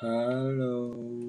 Hello。